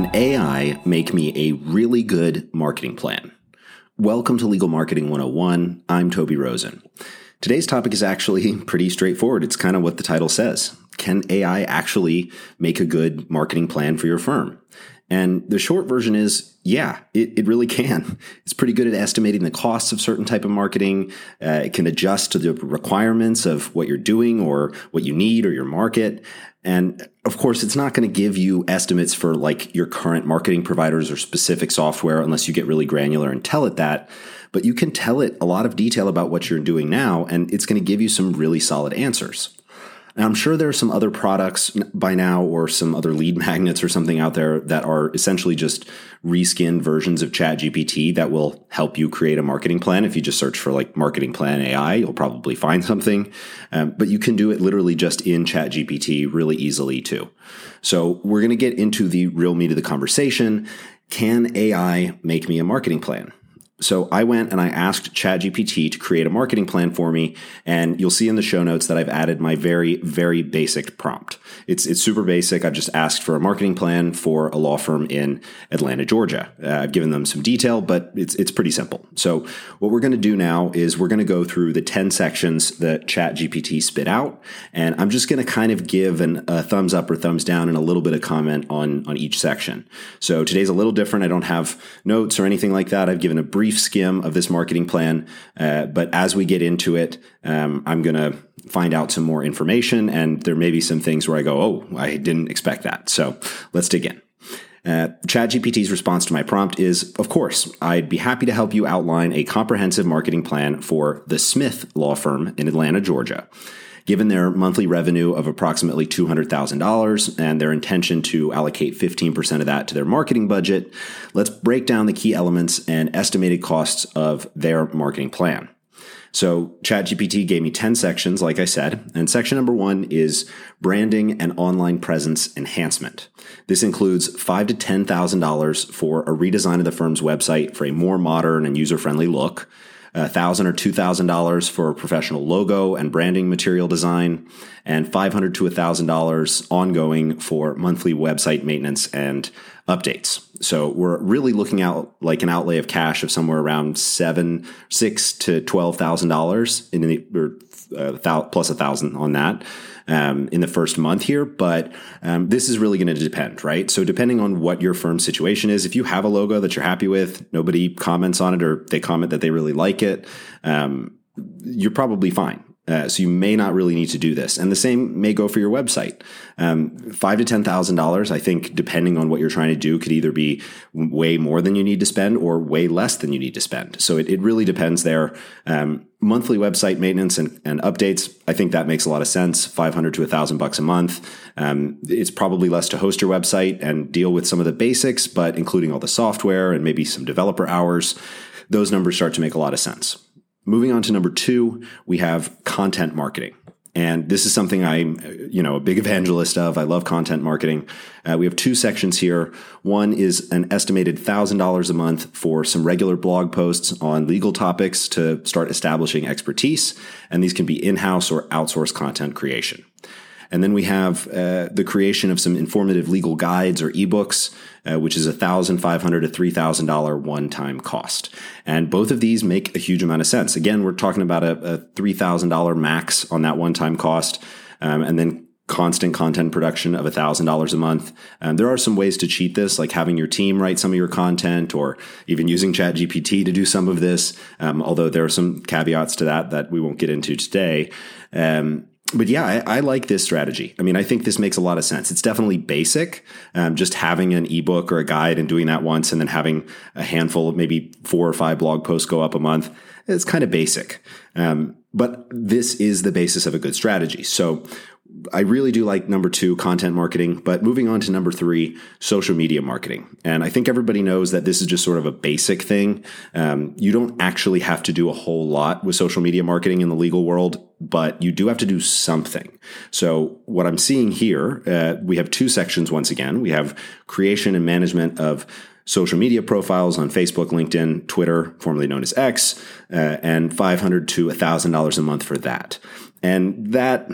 Can AI make me a really good marketing plan? Welcome to Legal Marketing 101. I'm Toby Rosen. Today's topic is actually pretty straightforward. It's kind of what the title says. Can AI actually make a good marketing plan for your firm? And the short version is, yeah, it, it really can. It's pretty good at estimating the costs of certain type of marketing. Uh, it can adjust to the requirements of what you're doing or what you need or your market. And of course, it's not going to give you estimates for like your current marketing providers or specific software unless you get really granular and tell it that. But you can tell it a lot of detail about what you're doing now, and it's going to give you some really solid answers. And I'm sure there are some other products by now or some other lead magnets or something out there that are essentially just reskinned versions of ChatGPT that will help you create a marketing plan. If you just search for like marketing plan AI, you'll probably find something. Um, but you can do it literally just in ChatGPT really easily too. So we're going to get into the real meat of the conversation. Can AI make me a marketing plan? So I went and I asked ChatGPT to create a marketing plan for me, and you'll see in the show notes that I've added my very, very basic prompt. It's it's super basic. I've just asked for a marketing plan for a law firm in Atlanta, Georgia. Uh, I've given them some detail, but it's it's pretty simple. So what we're going to do now is we're going to go through the ten sections that ChatGPT spit out, and I'm just going to kind of give an, a thumbs up or thumbs down and a little bit of comment on on each section. So today's a little different. I don't have notes or anything like that. I've given a brief brief skim of this marketing plan. Uh, but as we get into it, um, I'm going to find out some more information, and there may be some things where I go, "Oh, I didn't expect that." So let's dig in. Uh, ChatGPT's response to my prompt is Of course, I'd be happy to help you outline a comprehensive marketing plan for the Smith Law Firm in Atlanta, Georgia. Given their monthly revenue of approximately $200,000 and their intention to allocate 15% of that to their marketing budget, let's break down the key elements and estimated costs of their marketing plan. So ChatGPT gave me 10 sections, like I said, and section number one is branding and online presence enhancement. This includes five to $10,000 for a redesign of the firm's website for a more modern and user-friendly look, thousand or two thousand dollars for professional logo and branding material design, and five hundred to thousand dollars ongoing for monthly website maintenance and updates. So we're really looking out like an outlay of cash of somewhere around seven, six to twelve thousand dollars in the or uh, plus a thousand on that um, in the first month here, but um, this is really going to depend, right? So, depending on what your firm's situation is, if you have a logo that you're happy with, nobody comments on it, or they comment that they really like it, um, you're probably fine. Uh, so you may not really need to do this, and the same may go for your website. Um, five to ten thousand dollars, I think, depending on what you're trying to do, could either be way more than you need to spend or way less than you need to spend. So it, it really depends there. Um, monthly website maintenance and, and, updates, I think that makes a lot of sense. Five hundred to a thousand bucks a month. Um, it's probably less to host your website and deal with some of the basics, but including all the software and maybe some developer hours, those numbers start to make a lot of sense. Moving on to number two, we have content marketing. And this is something I'm, you know, a big evangelist of. I love content marketing. Uh, we have two sections here. One is an estimated $1,000 a month for some regular blog posts on legal topics to start establishing expertise. And these can be in-house or outsourced content creation. And then we have uh, the creation of some informative legal guides or ebooks, uh, which is a $1,500 to $3,000 one time cost. And both of these make a huge amount of sense. Again, we're talking about a, a $3,000 max on that one time cost. Um, and then constant content production of $1,000 a month. Um, there are some ways to cheat this, like having your team write some of your content or even using ChatGPT to do some of this, um, although there are some caveats to that that we won't get into today. Um, but yeah, I, I, like this strategy. I mean, I think this makes a lot of sense. It's definitely basic. Um, just having an ebook or a guide and doing that once and then having a handful of maybe four or five blog posts go up a month, it's kind of basic. Um, but this is the basis of a good strategy. So I really do like number two, content marketing. But moving on to number three, social media marketing. And I think everybody knows that this is just sort of a basic thing. Um, you don't actually have to do a whole lot with social media marketing in the legal world, but you do have to do something. So, what I'm seeing here, uh, we have two sections once again. We have creation and management of social media profiles on Facebook, LinkedIn, Twitter, formerly known as X, uh, and 500 to $1,000 a month for that. And that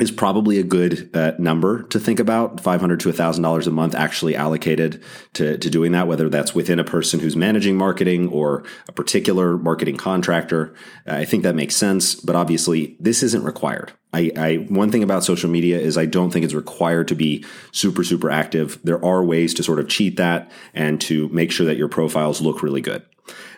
is probably a good uh, number to think about. 500 to $1000 a month actually allocated to, to doing that whether that's within a person who's managing marketing or a particular marketing contractor. I think that makes sense but obviously this isn't required. I, I one thing about social media is i don't think it's required to be super super active. There are ways to sort of cheat that and to make sure that your profiles look really good.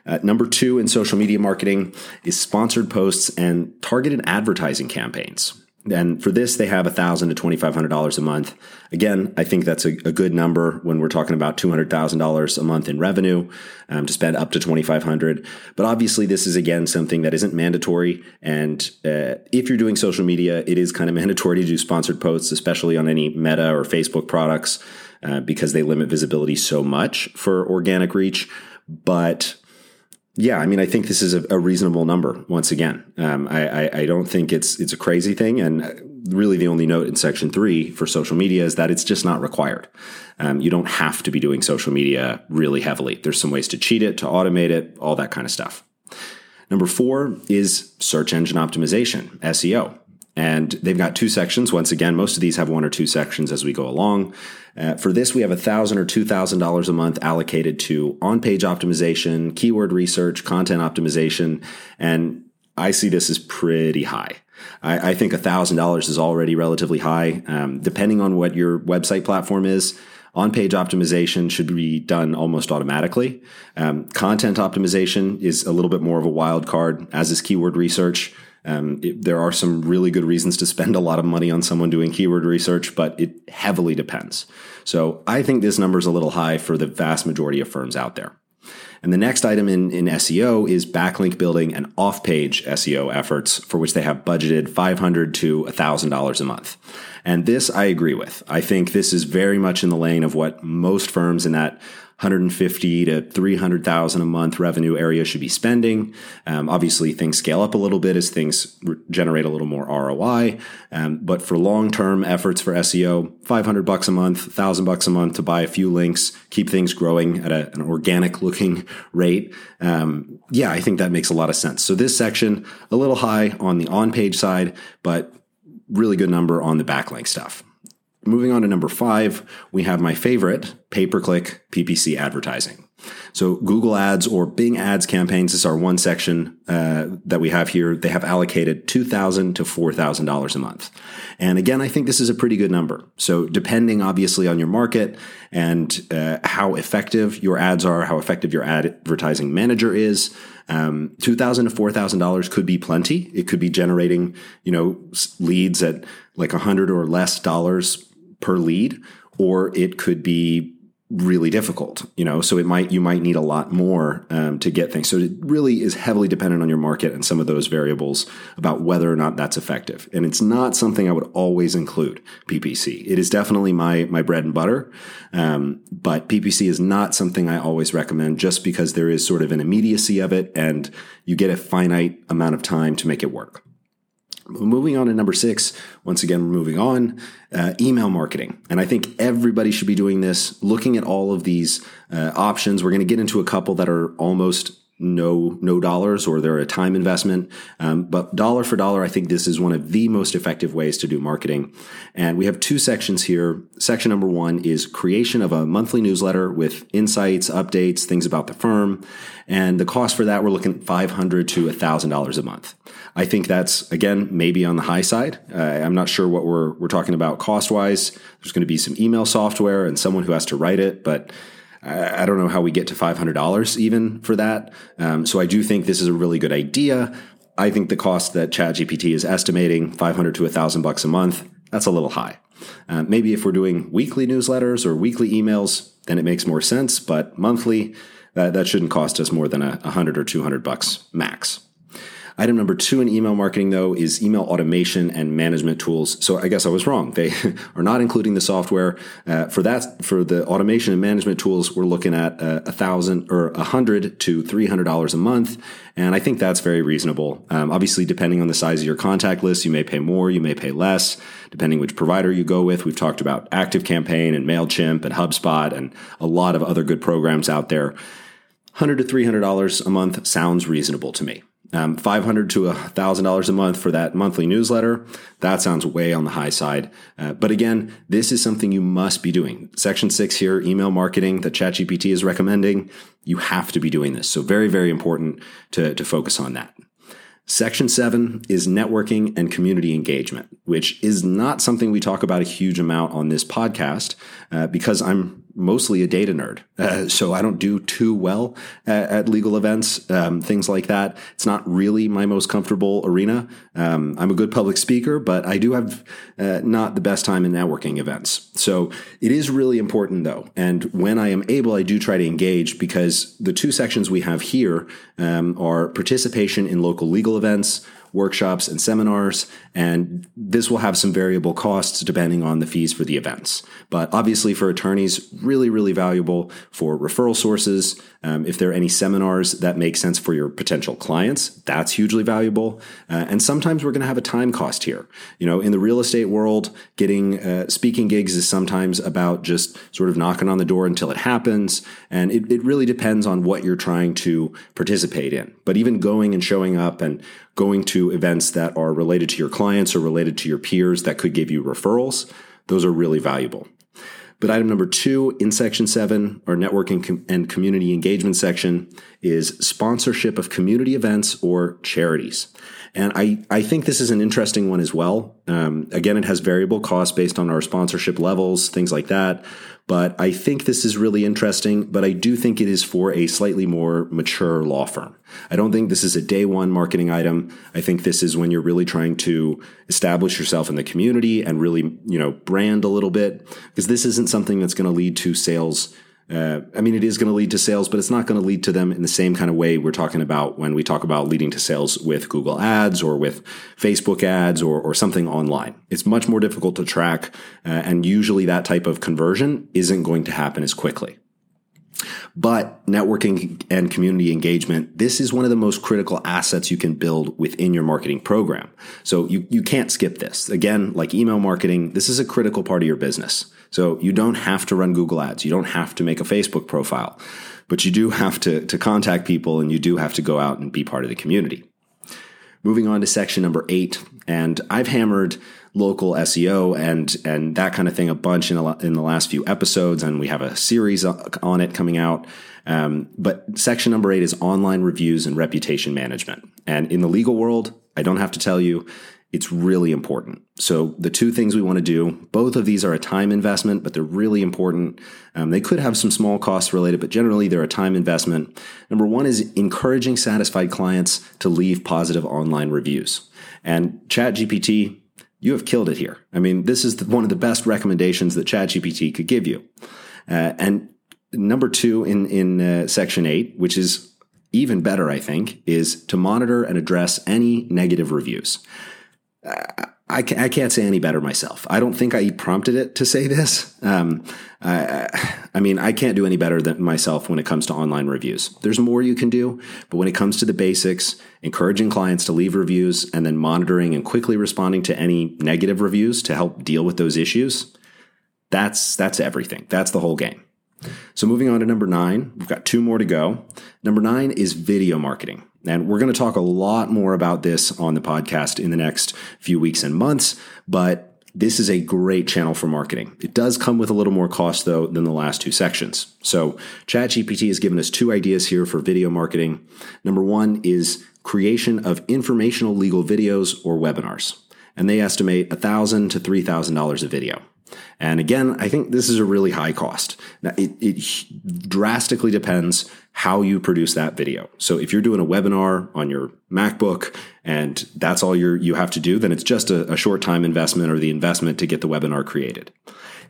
Uh, number two in social media marketing is sponsored posts and targeted advertising campaigns and for this, they have a 1,000 to $2,500 a month. Again, I think that's a, a, good number when we're talking about $200,000 a month in revenue um, to spend up to 2,500. But obviously, this is again something that isn't mandatory. And uh, if you're doing social media, it is kind of mandatory to do sponsored posts, especially on any Meta or Facebook products, uh, because they limit visibility so much for organic reach. But yeah, I mean, I think this is a, a reasonable number. Once again, um, I, I, I, don't think it's it's a crazy thing, and really, the only note in section three for social media is that it's just not required. Um, you don't have to be doing social media really heavily. There's some ways to cheat it, to automate it, all that kind of stuff. Number four is search engine optimization, SEO. And they've got two sections. Once again, most of these have one or two sections as we go along. Uh, for this, we have 1,000 or $2,000 a month allocated to on page optimization, keyword research, content optimization. And I see this as pretty high. I, I think $1,000 is already relatively high. Um, depending on what your website platform is, on page optimization should be done almost automatically. Um, content optimization is a little bit more of a wild card, as is keyword research. Um, it, there are some really good reasons to spend a lot of money on someone doing keyword research, but it heavily depends. So I think this number is a little high for the vast majority of firms out there. And the next item in, in SEO is backlink building and off page SEO efforts for which they have budgeted $500 to $1,000 a month. And this I agree with. I think this is very much in the lane of what most firms in that 150 to 300,000 a month revenue area should be spending. Um, obviously, things scale up a little bit as things re- generate a little more ROI. Um, but for long term efforts for SEO, 500 bucks a month, 1,000 bucks a month to buy a few links, keep things growing at a, an organic looking rate. Um, yeah, I think that makes a lot of sense. So this section, a little high on the on page side, but really good number on the backlink stuff. Moving on to number five, we have my favorite pay per click PPC advertising. So Google Ads or Bing Ads campaigns This is our one section uh, that we have here. They have allocated two thousand to four thousand dollars a month, and again, I think this is a pretty good number. So depending, obviously, on your market and uh, how effective your ads are, how effective your advertising manager is, um, two thousand to four thousand dollars could be plenty. It could be generating, you know, leads at like a hundred or less dollars per lead, or it could be really difficult you know? So it might you might need a lot more um, to get things. So it really is heavily dependent on your market and some of those variables about whether or not that's effective. And it's not something i would always include ppc it is definitely my my bread and butter um, but ppc is not something i always recommend just because there is sort of an immediacy of it and you get a finite amount of time to make it work Moving on to number six, once again, we're moving on, uh, email marketing. And I think everybody should be doing this, looking at all of these uh, options. We're going to get into a couple that are almost no no dollars or they're a time investment. Um, but dollar for dollar i think this is one of the most effective ways to do marketing. And we have two sections here. Section number one is creation of a monthly newsletter with insights updates things about the firm. And the cost for that we're looking at 500 to $1000 a month. I think that's again maybe on the high side. Uh, i'm not sure what we're we're talking about cost wise there's going to be some email software and someone who has to write it but I, don't know how we get to $500 even for that. Um, so I do think this is a really good idea. I think the cost that ChatGPT is estimating, 500 to 1000 bucks a month, that's a little high. Uh, maybe if we're doing weekly newsletters or weekly emails, then it makes more sense. But monthly, that, shouldn't cost us more than a 100 or 200 bucks max. Item number two in email marketing, though, is email automation and management tools. So I guess I was wrong. They are not including the software uh, for that. For the automation and management tools, we're looking at uh, a thousand or a hundred to three hundred dollars a month, and I think that's very reasonable. Um, obviously, depending on the size of your contact list, you may pay more, you may pay less, depending which provider you go with. We've talked about ActiveCampaign and Mailchimp and HubSpot and a lot of other good programs out there. 100 to $300 a month sounds reasonable to me. Um, Five hundred to thousand dollars a month for that monthly newsletter. That sounds way on the high side. Uh, but again, this is something you must be doing. Section six here, email marketing that ChatGPT is recommending. You have to be doing this. So very, very important to, to focus on that. Section seven is networking and community engagement, which is not something we talk about a huge amount on this podcast uh, because I'm mostly a data nerd. Uh, so I don't do too well at, at legal events, um, things like that. It's not really my most comfortable arena. Um, I'm a good public speaker, but I do have uh, not the best time in networking events. So it is really important though. And when I am able, I do try to engage because the two sections we have here um, are participation in local legal events workshops, and seminars. And this will have some variable costs depending on the fees for the events. But obviously, for attorneys, really, really valuable for referral sources. Um, if there are any seminars that make sense for your potential clients, that's hugely valuable. Uh, and sometimes we're going to have a time cost here. You know, in the real estate world, getting uh, speaking gigs is sometimes about just sort of knocking on the door until it happens. And it, it really depends on what you're trying to participate in. But even going and showing up and going to events that are related to your clients or related to your peers that could give you referrals, those are really valuable. But item number two in section seven, our networking and community engagement section, is sponsorship of community events or charities. And I, I think this is an interesting one as well. Um, again, it has variable costs based on our sponsorship levels, things like that. But I think this is really interesting, but I do think it is for a slightly more mature law firm. I don't think this is a day one marketing item. I think this is when you're really trying to establish yourself in the community and really, you know, brand a little bit, because this isn't something that's going to lead to sales uh, I mean, it is going to lead to sales, but it's not going to lead to them in the same kind of way we're talking about when we talk about leading to sales with Google ads or with Facebook ads or, or something online. It's much more difficult to track. Uh, and usually that type of conversion isn't going to happen as quickly. But networking and community engagement, this is one of the most critical assets you can build within your marketing program. So you, you can't skip this. Again, like email marketing, this is a critical part of your business. So you don't have to run Google ads. You don't have to make a Facebook profile, but you do have to, to contact people and you do have to go out and be part of the community. Moving on to section number eight, and I've hammered local SEO and and that kind of thing a bunch in, a, in the last few episodes, and we have a series on it coming out. Um, but section number eight is online reviews and reputation management. And in the legal world, I don't have to tell you, it's really important. So the two things we want to do, both of these are a time investment, but they're really important. Um, they could have some small costs related, but generally they're a time investment. Number one is encouraging satisfied clients to leave positive online reviews. And ChatGPT, you have killed it here. I mean, this is the, one of the best recommendations that ChatGPT could give you. Uh, and number two in in uh, section eight, which is even better, I think, is to monitor and address any negative reviews. I, can't say any better myself. I don't think I prompted it to say this. Um, I, I, mean, I can't do any better than myself when it comes to online reviews. There's more you can do, but when it comes to the basics, encouraging clients to leave reviews and then monitoring and quickly responding to any negative reviews to help deal with those issues, that's that's everything. That's the whole game. So moving on to number nine, we've got two more to go. Number nine is video marketing. And we're going to talk a lot more about this on the podcast in the next few weeks and months, but this is a great channel for marketing. It does come with a little more cost though than the last two sections. So ChatGPT has given us two ideas here for video marketing. Number one is creation of informational legal videos or webinars. And they estimate 1,000 to $3,000 a video. And again, I think this is a really high cost. Now, it, it, drastically depends how you produce that video. So if you're doing a webinar on your MacBook and that's all you you have to do, then it's just a, a short time investment or the investment to get the webinar created.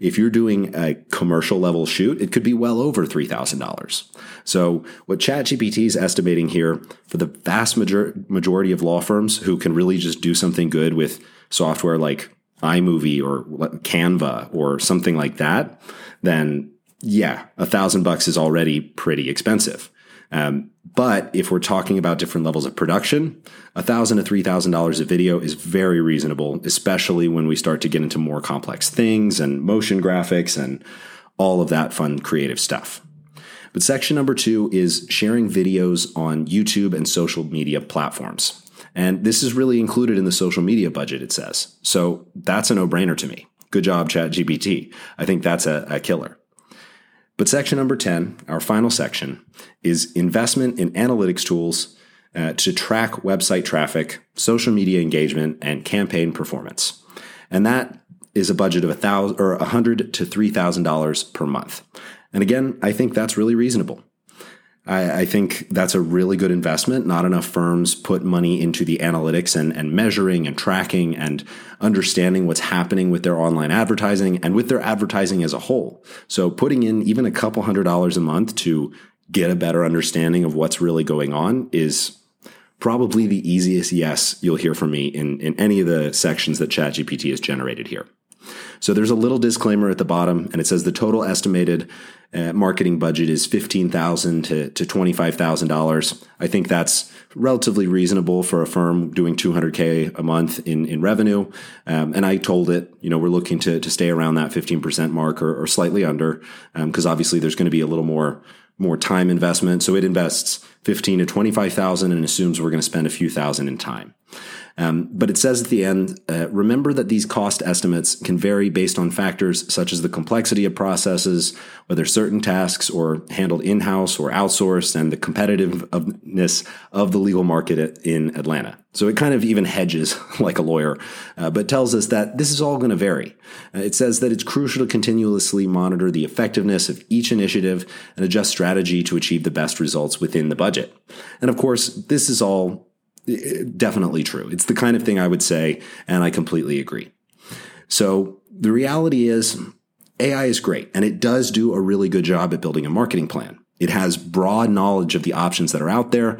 If you're doing a commercial level shoot, it could be well over $3,000. So what ChatGPT is estimating here for the vast major- majority of law firms who can really just do something good with software like iMovie or Canva or something like that, then yeah, a thousand bucks is already pretty expensive. Um, but if we're talking about different levels of production, a thousand to three thousand dollars a video is very reasonable, especially when we start to get into more complex things and motion graphics and all of that fun creative stuff. But section number two is sharing videos on YouTube and social media platforms. And this is really included in the social media budget, it says. So that's a no brainer to me. Good job, ChatGPT. I think that's a, a killer. But section number 10, our final section, is investment in analytics tools uh, to track website traffic, social media engagement, and campaign performance. And that is a budget of a thousand or a hundred to three thousand dollars per month. And again, I think that's really reasonable. I, I, think that's a really good investment. Not enough firms put money into the analytics and, and measuring and tracking and understanding what's happening with their online advertising and with their advertising as a whole. So putting in even a couple hundred dollars a month to get a better understanding of what's really going on is probably the easiest yes you'll hear from me in, in any of the sections that ChatGPT has generated here. So there's a little disclaimer at the bottom, and it says the total estimated uh, marketing budget is fifteen thousand to to twenty five thousand dollars. I think that's relatively reasonable for a firm doing two hundred k a month in in revenue. Um, and I told it, you know, we're looking to to stay around that fifteen percent mark or, or, slightly under, because um, obviously there's going to be a little more more time investment. So it invests fifteen to twenty five thousand and assumes we're going to spend a few thousand in time. Um, but it says at the end uh, remember that these cost estimates can vary based on factors such as the complexity of processes, whether certain tasks are handled in house or outsourced, and the competitiveness of the legal market in Atlanta. So it kind of even hedges like a lawyer, uh, but tells us that this is all going to vary. Uh, it says that it's crucial to continuously monitor the effectiveness of each initiative and adjust strategy to achieve the best results within the budget. And of course, this is all definitely true. It's the kind of thing I would say, and I completely agree. So the reality is, AI is great, and it does do a really good job at building a marketing plan. It has broad knowledge of the options that are out there,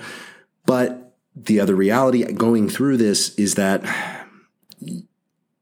but the other reality going through this is that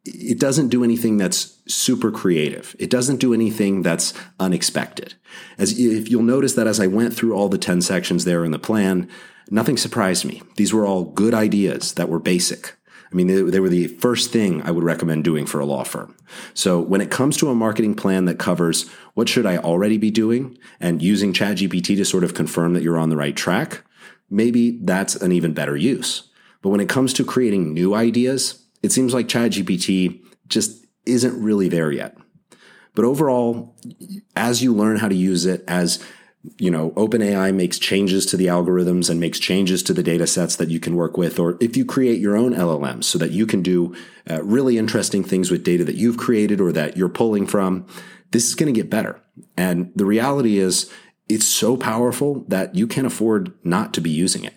it doesn't do anything that's super creative. It doesn't do anything that's unexpected. As if you'll notice that as I went through all the 10 sections there in the plan, nothing surprised me. These were all good ideas that were basic. I mean, they, they, were the first thing I would recommend doing for a law firm. So when it comes to a marketing plan that covers what should I already be doing and using ChatGPT to sort of confirm that you're on the right track, maybe that's an even better use. But when it comes to creating new ideas, it seems like ChatGPT just isn't really there yet. But overall, as you learn how to use it, as you know, OpenAI makes changes to the algorithms and makes changes to the data sets that you can work with, or if you create your own LLMs so that you can do uh, really interesting things with data that you've created or that you're pulling from, this is going to get better. And the reality is, it's so powerful that you can't afford not to be using it.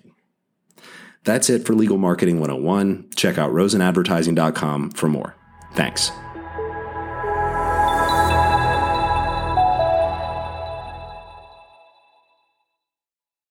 That's it for Legal Marketing 101. Check out rosenadvertising.com for more. Thanks.